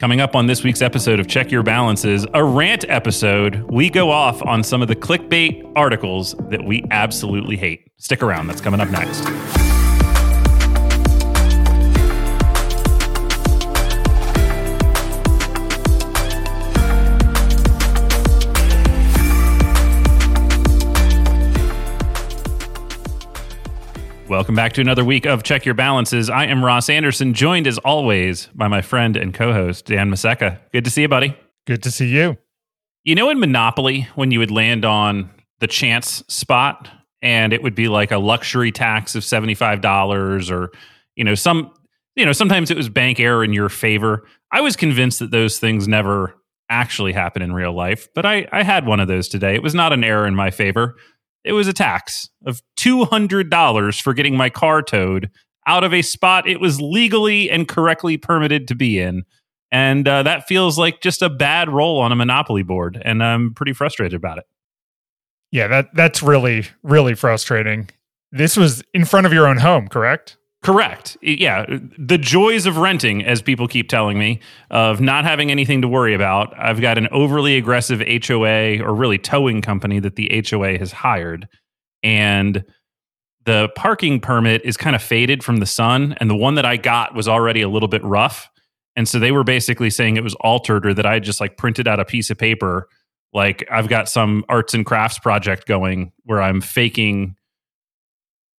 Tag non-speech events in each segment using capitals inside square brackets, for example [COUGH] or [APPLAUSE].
Coming up on this week's episode of Check Your Balances, a rant episode, we go off on some of the clickbait articles that we absolutely hate. Stick around, that's coming up next. Welcome back to another week of Check Your Balances. I am Ross Anderson, joined as always by my friend and co host, Dan Maseka. Good to see you, buddy. Good to see you. You know, in Monopoly, when you would land on the chance spot and it would be like a luxury tax of $75 or, you know, some, you know, sometimes it was bank error in your favor. I was convinced that those things never actually happen in real life, but I, I had one of those today. It was not an error in my favor it was a tax of $200 for getting my car towed out of a spot it was legally and correctly permitted to be in. And uh, that feels like just a bad roll on a monopoly board. And I'm pretty frustrated about it. Yeah, that that's really, really frustrating. This was in front of your own home, correct? Correct. Yeah. The joys of renting, as people keep telling me, of not having anything to worry about. I've got an overly aggressive HOA or really towing company that the HOA has hired. And the parking permit is kind of faded from the sun. And the one that I got was already a little bit rough. And so they were basically saying it was altered or that I just like printed out a piece of paper. Like I've got some arts and crafts project going where I'm faking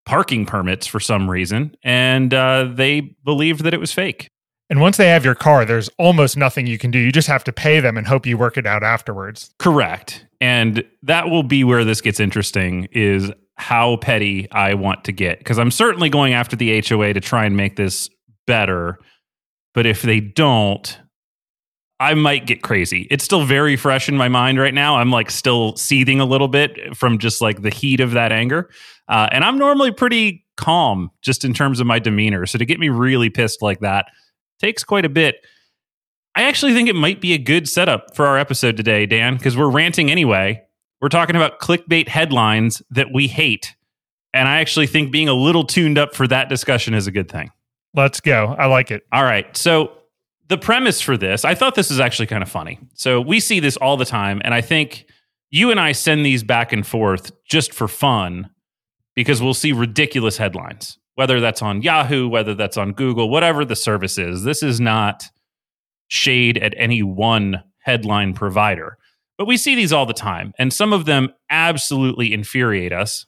parking permits for some reason, and uh, they believed that it was fake. And once they have your car, there's almost nothing you can do. You just have to pay them and hope you work it out afterwards. Correct. And that will be where this gets interesting is how petty I want to get because I'm certainly going after the HOA to try and make this better. But if they don't, I might get crazy. It's still very fresh in my mind right now. I'm like still seething a little bit from just like the heat of that anger. Uh, and I'm normally pretty calm just in terms of my demeanor. So to get me really pissed like that takes quite a bit. I actually think it might be a good setup for our episode today, Dan, because we're ranting anyway. We're talking about clickbait headlines that we hate. And I actually think being a little tuned up for that discussion is a good thing. Let's go. I like it. All right. So, the premise for this, I thought this is actually kind of funny. So, we see this all the time. And I think you and I send these back and forth just for fun because we'll see ridiculous headlines, whether that's on Yahoo, whether that's on Google, whatever the service is. This is not shade at any one headline provider. But we see these all the time, and some of them absolutely infuriate us.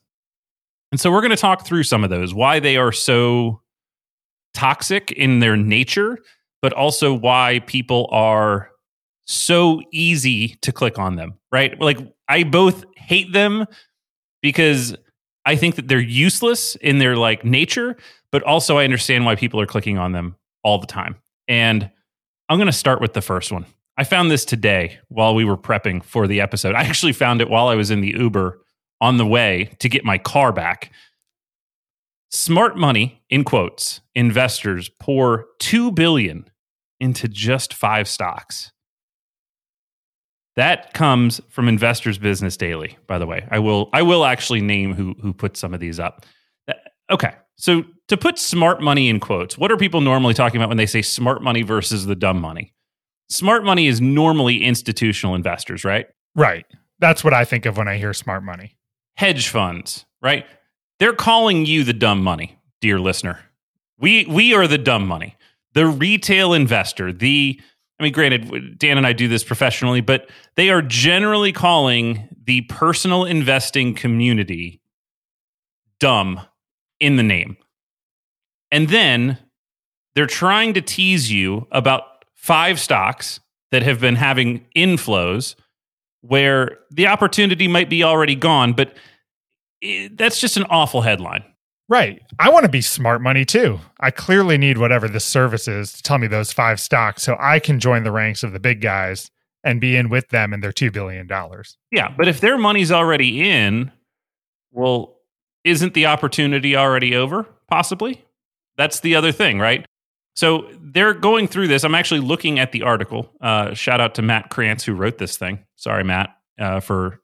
And so we're going to talk through some of those, why they are so toxic in their nature, but also why people are so easy to click on them, right? Like I both hate them because I think that they're useless in their like nature, but also I understand why people are clicking on them all the time. And I'm going to start with the first one. I found this today while we were prepping for the episode. I actually found it while I was in the Uber on the way to get my car back. Smart money, in quotes, investors pour 2 billion into just 5 stocks. That comes from Investors Business Daily, by the way. I will I will actually name who who put some of these up. Uh, okay. So to put smart money in quotes, what are people normally talking about when they say smart money versus the dumb money? Smart money is normally institutional investors, right? Right. That's what I think of when I hear smart money. Hedge funds, right? They're calling you the dumb money, dear listener. We we are the dumb money. The retail investor, the I mean, granted, Dan and I do this professionally, but they are generally calling the personal investing community dumb in the name. And then they're trying to tease you about five stocks that have been having inflows where the opportunity might be already gone, but eh, that's just an awful headline. Right. I want to be smart money too. I clearly need whatever the service is to tell me those five stocks so I can join the ranks of the big guys and be in with them and their $2 billion. Yeah. But if their money's already in, well, isn't the opportunity already over? Possibly. That's the other thing, right? So they're going through this. I'm actually looking at the article. Uh, shout out to Matt Krantz who wrote this thing. Sorry, Matt, uh, for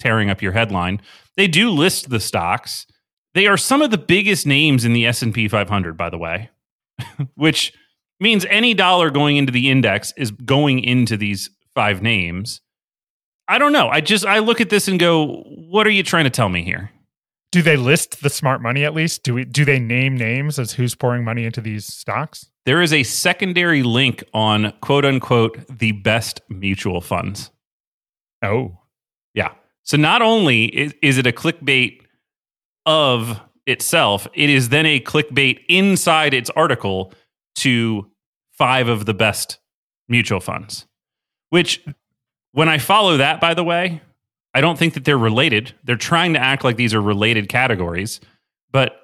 tearing up your headline. They do list the stocks they are some of the biggest names in the S&P 500 by the way, [LAUGHS] which means any dollar going into the index is going into these five names. I don't know. I just I look at this and go, what are you trying to tell me here? Do they list the smart money at least? Do we do they name names as who's pouring money into these stocks? There is a secondary link on quote unquote the best mutual funds. Oh. Yeah. So not only is, is it a clickbait of itself, it is then a clickbait inside its article to five of the best mutual funds. Which when I follow that, by the way, I don't think that they're related. They're trying to act like these are related categories, but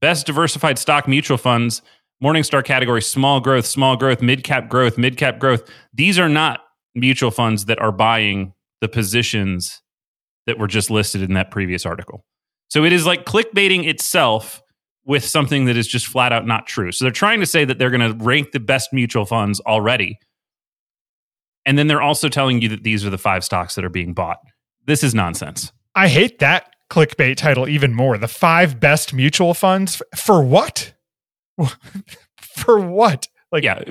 best diversified stock mutual funds, Morningstar category, small growth, small growth, mid cap growth, mid cap growth. These are not mutual funds that are buying the positions that were just listed in that previous article. So it is like clickbaiting itself with something that is just flat out not true. So they're trying to say that they're going to rank the best mutual funds already. And then they're also telling you that these are the five stocks that are being bought. This is nonsense. I hate that clickbait title even more. The five best mutual funds for what? [LAUGHS] for what? Like yeah,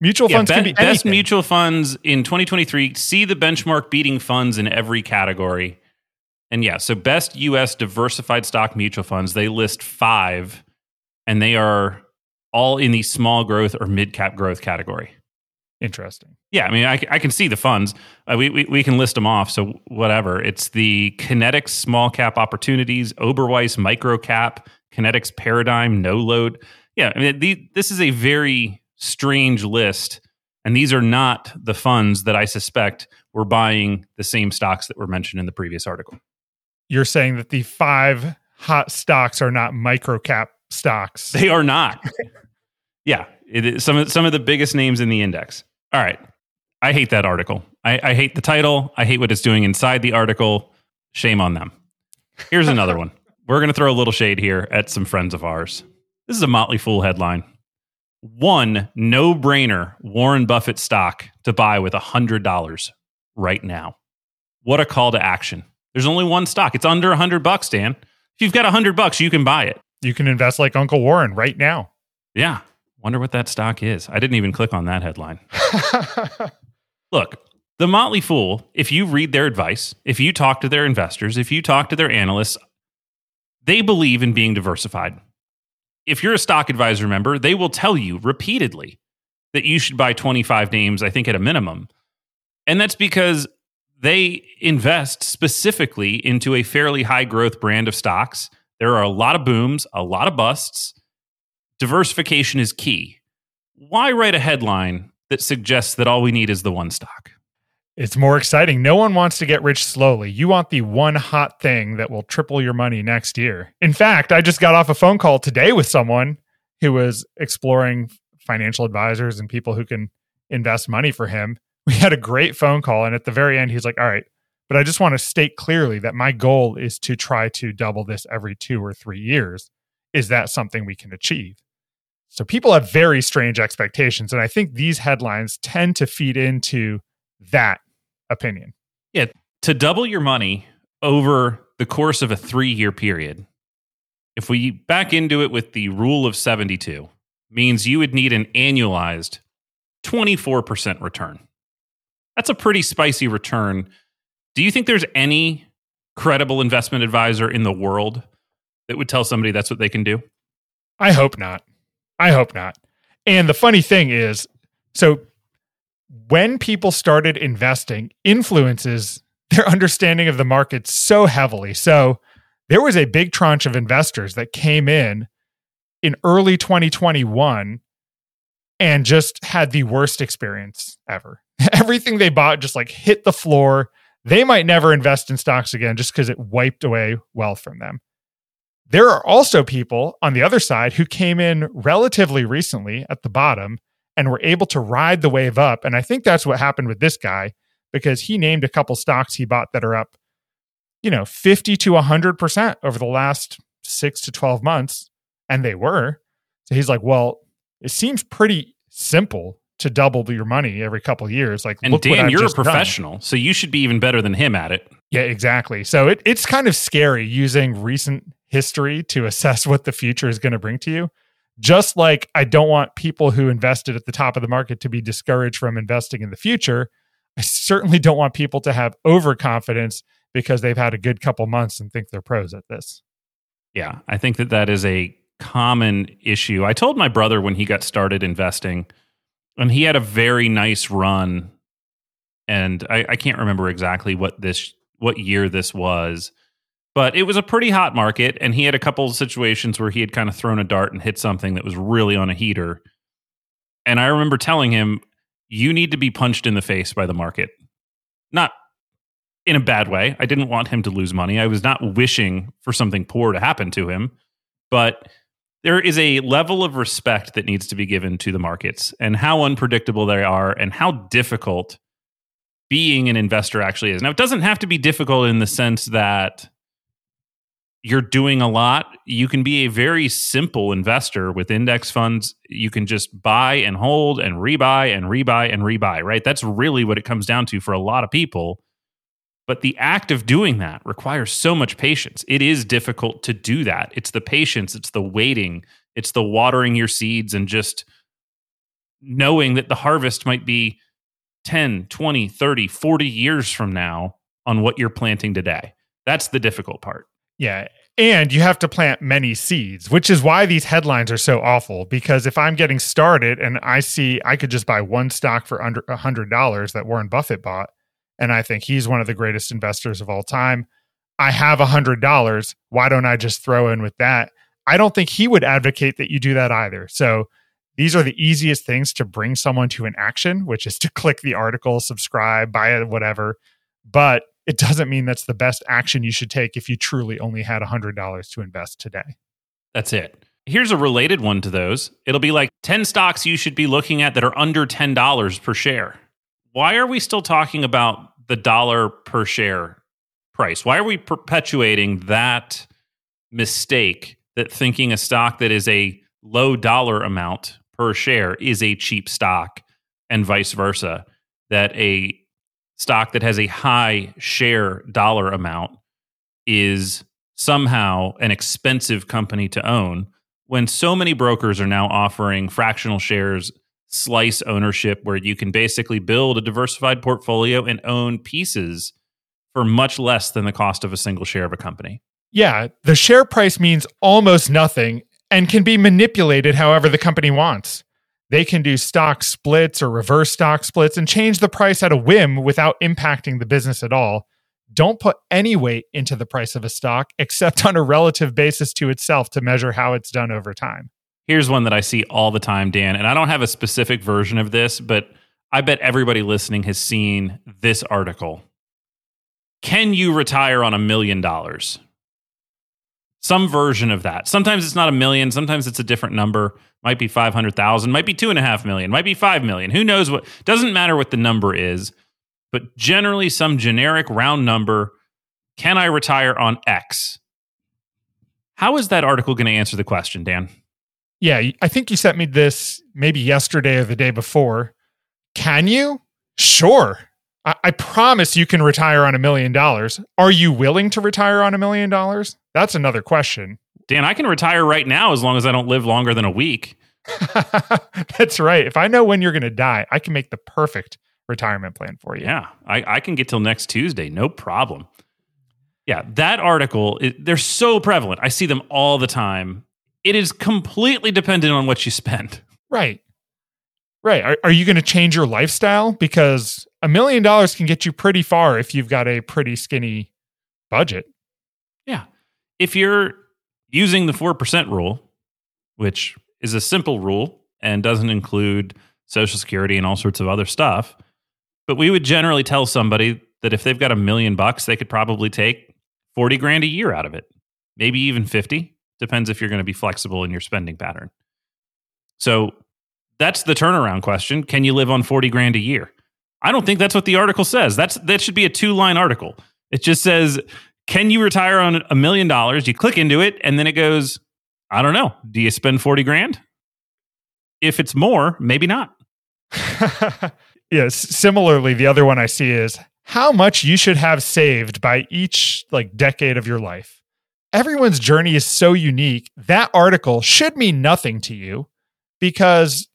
mutual yeah, funds be, can be best mutual funds in 2023. See the benchmark beating funds in every category. And yeah, so best US diversified stock mutual funds, they list five and they are all in the small growth or mid cap growth category. Interesting. Yeah, I mean, I, I can see the funds. Uh, we, we, we can list them off. So whatever. It's the Kinetics small cap opportunities, Oberweis micro cap, Kinetics paradigm no load. Yeah, I mean, the, this is a very strange list, and these are not the funds that I suspect were buying the same stocks that were mentioned in the previous article. You're saying that the five hot stocks are not micro cap stocks. They are not. [LAUGHS] yeah, it is some of some of the biggest names in the index. All right, I hate that article. I, I hate the title. I hate what it's doing inside the article. Shame on them. Here's another [LAUGHS] one. We're going to throw a little shade here at some friends of ours. This is a Motley Fool headline. One no brainer Warren Buffett stock to buy with $100 right now. What a call to action. There's only one stock. It's under 100 bucks, Dan. If you've got 100 bucks, you can buy it. You can invest like Uncle Warren right now. Yeah. Wonder what that stock is. I didn't even click on that headline. [LAUGHS] Look, the Motley Fool, if you read their advice, if you talk to their investors, if you talk to their analysts, they believe in being diversified. If you're a stock advisor member, they will tell you repeatedly that you should buy 25 names, I think at a minimum. And that's because they invest specifically into a fairly high growth brand of stocks. There are a lot of booms, a lot of busts. Diversification is key. Why write a headline that suggests that all we need is the one stock? It's more exciting. No one wants to get rich slowly. You want the one hot thing that will triple your money next year. In fact, I just got off a phone call today with someone who was exploring financial advisors and people who can invest money for him. [LAUGHS] We had a great phone call. And at the very end, he's like, All right, but I just want to state clearly that my goal is to try to double this every two or three years. Is that something we can achieve? So people have very strange expectations. And I think these headlines tend to feed into that opinion. Yeah. To double your money over the course of a three year period, if we back into it with the rule of 72, means you would need an annualized 24% return. That's a pretty spicy return. Do you think there's any credible investment advisor in the world that would tell somebody that's what they can do? I hope not. I hope not. And the funny thing is, so when people started investing influences their understanding of the market so heavily. So there was a big tranche of investors that came in in early 2021 and just had the worst experience ever. [LAUGHS] Everything they bought just like hit the floor. They might never invest in stocks again just because it wiped away wealth from them. There are also people on the other side who came in relatively recently at the bottom and were able to ride the wave up. And I think that's what happened with this guy because he named a couple stocks he bought that are up, you know, 50 to 100% over the last six to 12 months. And they were. So he's like, well, it seems pretty simple to double your money every couple years. Like, and Dan, you're a professional, done. so you should be even better than him at it. Yeah, exactly. So it, it's kind of scary using recent history to assess what the future is going to bring to you Just like I don't want people who invested at the top of the market to be discouraged from investing in the future, I certainly don't want people to have overconfidence because they've had a good couple months and think they're pros at this. Yeah, I think that that is a common issue. I told my brother when he got started investing, and he had a very nice run, and I, I can't remember exactly what this what year this was, but it was a pretty hot market, and he had a couple of situations where he had kind of thrown a dart and hit something that was really on a heater. And I remember telling him, "You need to be punched in the face by the market." Not in a bad way. I didn't want him to lose money. I was not wishing for something poor to happen to him, but there is a level of respect that needs to be given to the markets and how unpredictable they are and how difficult being an investor actually is. Now, it doesn't have to be difficult in the sense that you're doing a lot. You can be a very simple investor with index funds. You can just buy and hold and rebuy and rebuy and rebuy, right? That's really what it comes down to for a lot of people. But the act of doing that requires so much patience. It is difficult to do that. It's the patience, it's the waiting, it's the watering your seeds and just knowing that the harvest might be 10, 20, 30, 40 years from now on what you're planting today. That's the difficult part. Yeah. And you have to plant many seeds, which is why these headlines are so awful. Because if I'm getting started and I see I could just buy one stock for under a $100 that Warren Buffett bought, and I think he's one of the greatest investors of all time. I have a hundred dollars. Why don't I just throw in with that? I don't think he would advocate that you do that either. So these are the easiest things to bring someone to an action, which is to [LAUGHS] click the article, subscribe, buy it, whatever. But it doesn't mean that's the best action you should take if you truly only had a hundred dollars to invest today. That's it. Here's a related one to those. It'll be like 10 stocks you should be looking at that are under $10 per share why are we still talking about the dollar per share price? Why are we perpetuating that mistake that thinking a stock that is a low dollar amount per share is a cheap stock and vice versa? That a stock that has a high share dollar amount is somehow an expensive company to own when so many brokers are now offering fractional shares slice ownership where you can basically build a diversified portfolio and own pieces for much less than the cost of a single share of a company. Yeah, the share price means almost nothing and can be manipulated however the company wants. They can do stock splits or reverse stock splits and change the price at a whim without impacting the business at all. Don't put any weight into the price of a stock except on a relative basis to itself to measure how it's done over time. Here's one that I see all the time, Dan, and I don't have a specific version of this, but I bet everybody listening has seen this article. Can you retire on a million dollars? Some version of that. Sometimes it's not a million, sometimes it's a different number. Might be 500,000, might be two and a half million, might be five million. Who knows what? Doesn't matter what the number is, but generally some generic round number. Can I retire on X? How is that article going to answer the question, Dan? Yeah, I think you sent me this maybe yesterday or the day before. Can you? Sure. I, I promise you can retire on a million dollars. Are you willing to retire on a million dollars? That's another question. Dan, I can retire right now as long as I don't live longer than a week. [LAUGHS] [LAUGHS] That's right. If I know when you're going to die, I can make the perfect retirement plan for you. Yeah, I, I can get till next Tuesday, no problem. Yeah, that article, it, they're so prevalent. I see them all the time it is completely dependent on what you spend. Right. Right. Are, are you going to change your lifestyle? Because a million dollars can get you pretty far if you've got a pretty skinny budget. Yeah. If you're using the 4% rule, which is a simple rule and doesn't include Social Security and all sorts of other stuff, but we would generally tell somebody that if they've got a million bucks, they could probably take 40 grand a year out of it, maybe even 50. Depends if you're going to be flexible in your spending pattern. So that's the turnaround question. Can you live on 40 grand a year? I don't think that's what the article says. That's that should be a two-line article. It just says, "Can you retire on a million dollars?" You click into it and then it goes, "I don't know. Do you spend 40 grand?" If it's more, maybe not. [LAUGHS] yes, similarly, the other one I see is how much you should have saved by each like decade of your life everyone's journey is so unique. That article should mean nothing to you because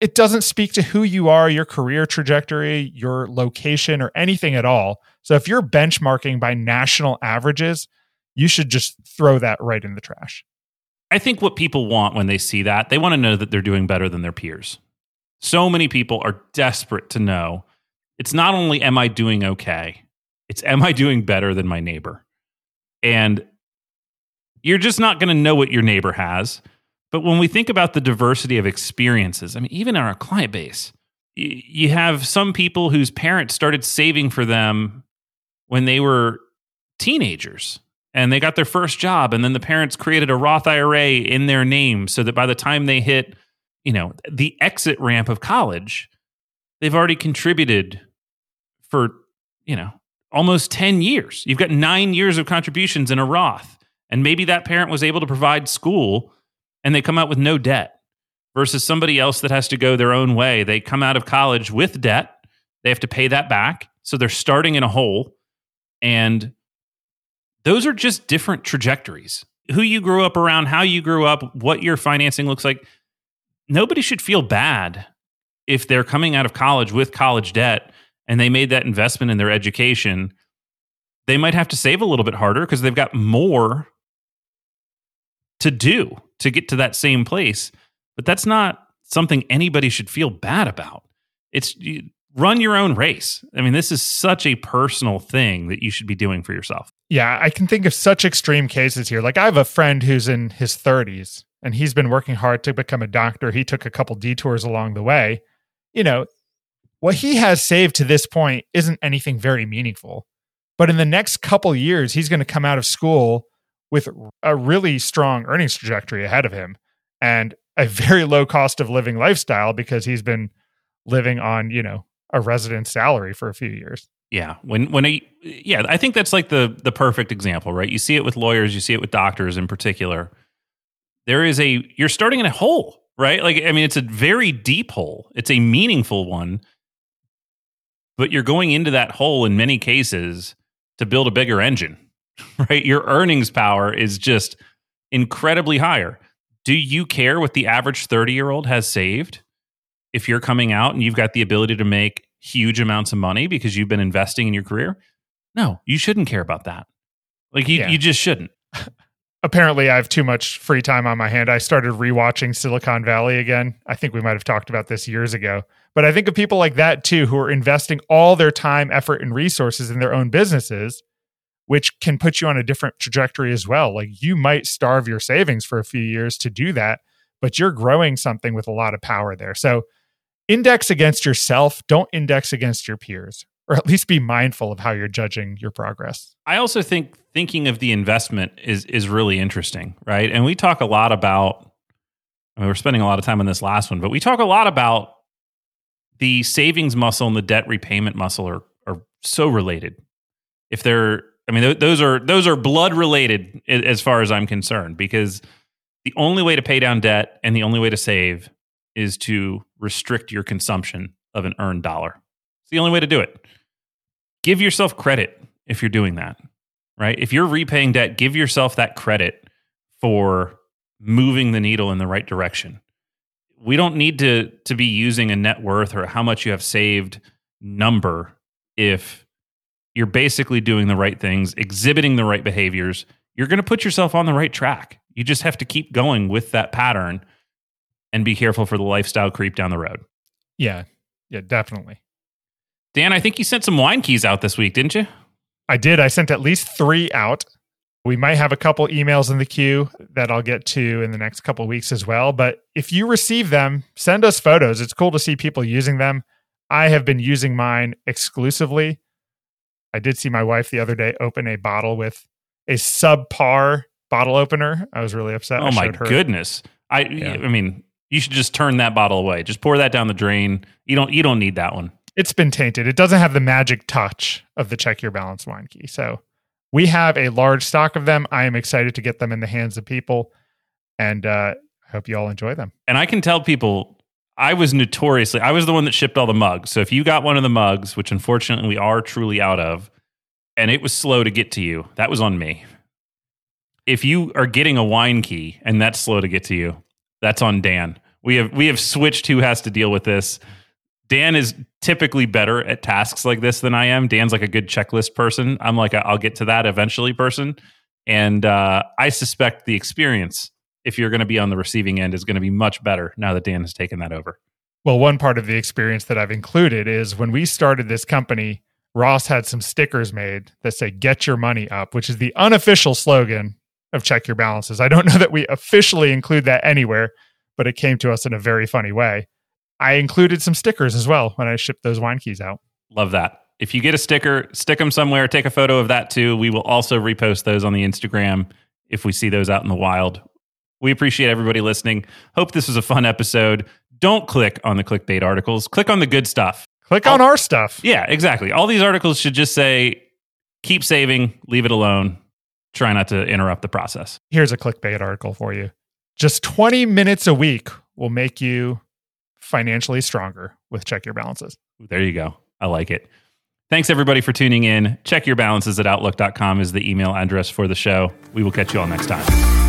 it doesn't speak to who you are, your career trajectory, your location, or anything at all. So if you're benchmarking by national averages, you should just throw that right in the trash. I think what people want when they see that, they want to know that they're doing better than their peers. So many people are desperate to know it's not only am I doing okay, it's am I doing better than my neighbor? And you're just not going to know what your neighbor has. But when we think about the diversity of experiences, I mean, even in our client base, you have some people whose parents started saving for them when they were teenagers and they got their first job and then the parents created a Roth IRA in their name so that by the time they hit, you know, the exit ramp of college, they've already contributed for, you know, almost 10 years. You've got 9 years of contributions in a Roth and maybe that parent was able to provide school and they come out with no debt versus somebody else that has to go their own way. They come out of college with debt. They have to pay that back. So they're starting in a hole and those are just different trajectories. Who you grew up around, how you grew up, what your financing looks like. Nobody should feel bad if they're coming out of college with college debt and they made that investment in their education. They might have to save a little bit harder because they've got more to do to get to that same place. But that's not something anybody should feel bad about. It's run your own race. I mean, this is such a personal thing that you should be doing for yourself. Yeah, I can think of such extreme cases here. Like I have a friend who's in his 30s and he's been working hard to become a doctor. He took a couple detours along the way. You know, what he has saved to this point isn't anything very meaningful. But in the next couple years, he's going to come out of school with a really strong earnings trajectory ahead of him and a very low cost of living lifestyle because he's been living on, you know, a resident salary for a few years. Yeah, when when a, yeah, I think that's like the the perfect example, right? You see it with lawyers, you see it with doctors in particular. There is a you're starting in a hole, right? Like I mean, it's a very deep hole. It's a meaningful one, but you're going into that hole in many cases to build a bigger engine, [LAUGHS] right? Your earnings power is just incredibly higher. Do you care what the average 30 year old has saved? If you're coming out and you've got the ability to make huge amounts of money because you've been investing in your career. No, you shouldn't care about that. Like you, yeah. you just shouldn't. [LAUGHS] Apparently, I have too much free time on my hand. I started rewatching Silicon Valley again. I think we might have talked about this years ago. But I think of people like that too who are investing all their time, effort, and resources in their own businesses, which can put you on a different trajectory as well. Like you might starve your savings for a few years to do that, but you're growing something with a lot of power there. So index against yourself, don't index against your peers, or at least be mindful of how you're judging your progress. I also think thinking of the investment is is really interesting, right? And we talk a lot about I mean, we're spending a lot of time on this last one, but we talk a lot about the savings muscle and the debt repayment muscle are are so related. If they're I mean, th- those are those are blood related as far as I'm concerned because the only way to pay down debt and the only way to save is to restrict your consumption of an earned dollar. It's the only way to do it. Give yourself credit if you're doing that, right? If you're repaying debt, give yourself that credit for moving the needle in the right direction. We don't need to to be using a net worth or how much you have saved number if you're basically doing the right things, exhibiting the right behaviors, you're going to put yourself on the right track. You just have to keep going with that pattern and be careful for the lifestyle creep down the road. Yeah. Yeah, definitely. Dan, I think you sent some wine keys out this week, didn't you? I did. I sent at least three out. We might have a couple emails in the queue that I'll get to in the next couple weeks as well. But if you receive them, send us photos. It's cool to see people using them. I have been using mine exclusively. I did see my wife the other day open a bottle with a subpar bottle opener. I was really upset. Oh my goodness. I yeah. I mean, you should just turn that bottle away. Just pour that down the drain. You don't you don't need that one. It's been tainted. It doesn't have the magic touch of the check your balance wine key. So we have a large stock of them. I am excited to get them in the hands of people, and uh, I hope you all enjoy them. And I can tell people I was notoriously I was the one that shipped all the mugs. So if you got one of the mugs, which unfortunately we are truly out of, and it was slow to get to you, that was on me. if you are getting a wine key and that's slow to get to you, that's on Dan. We have we have switched who has to deal with this. Dan is typically better at tasks like this than I am. Dan's like a good checklist person. I'm like i will get to that eventually person, and uh, I suspect the experience if you're going to be on the receiving end is going to be much better now that Dan has taken that over. Well, one part of the experience that I've included is when we started this company, Ross had some stickers made that say "Get your money up," which is the unofficial slogan of Check Your Balances. I don't know that we officially include that anywhere, but it came to us in a very funny way. I included some stickers as well when I shipped those wine keys out. Love that. If you get a sticker, stick them somewhere, take a photo of that too. We will also repost those on the Instagram if we see those out in the wild. We appreciate everybody listening. Hope this was a fun episode. Don't click on the clickbait articles. Click on the good stuff. Click on our stuff. Yeah, exactly. All these articles should just say keep saving, leave it alone. Try not to interrupt the process. Here's a clickbait article for you. Just 20 minutes a week will make you financially stronger with Check Your Balances. There you go. I like it. Thanks everybody for tuning in. Check your balances at outlook.com is the email address for the show. We will catch you all next time.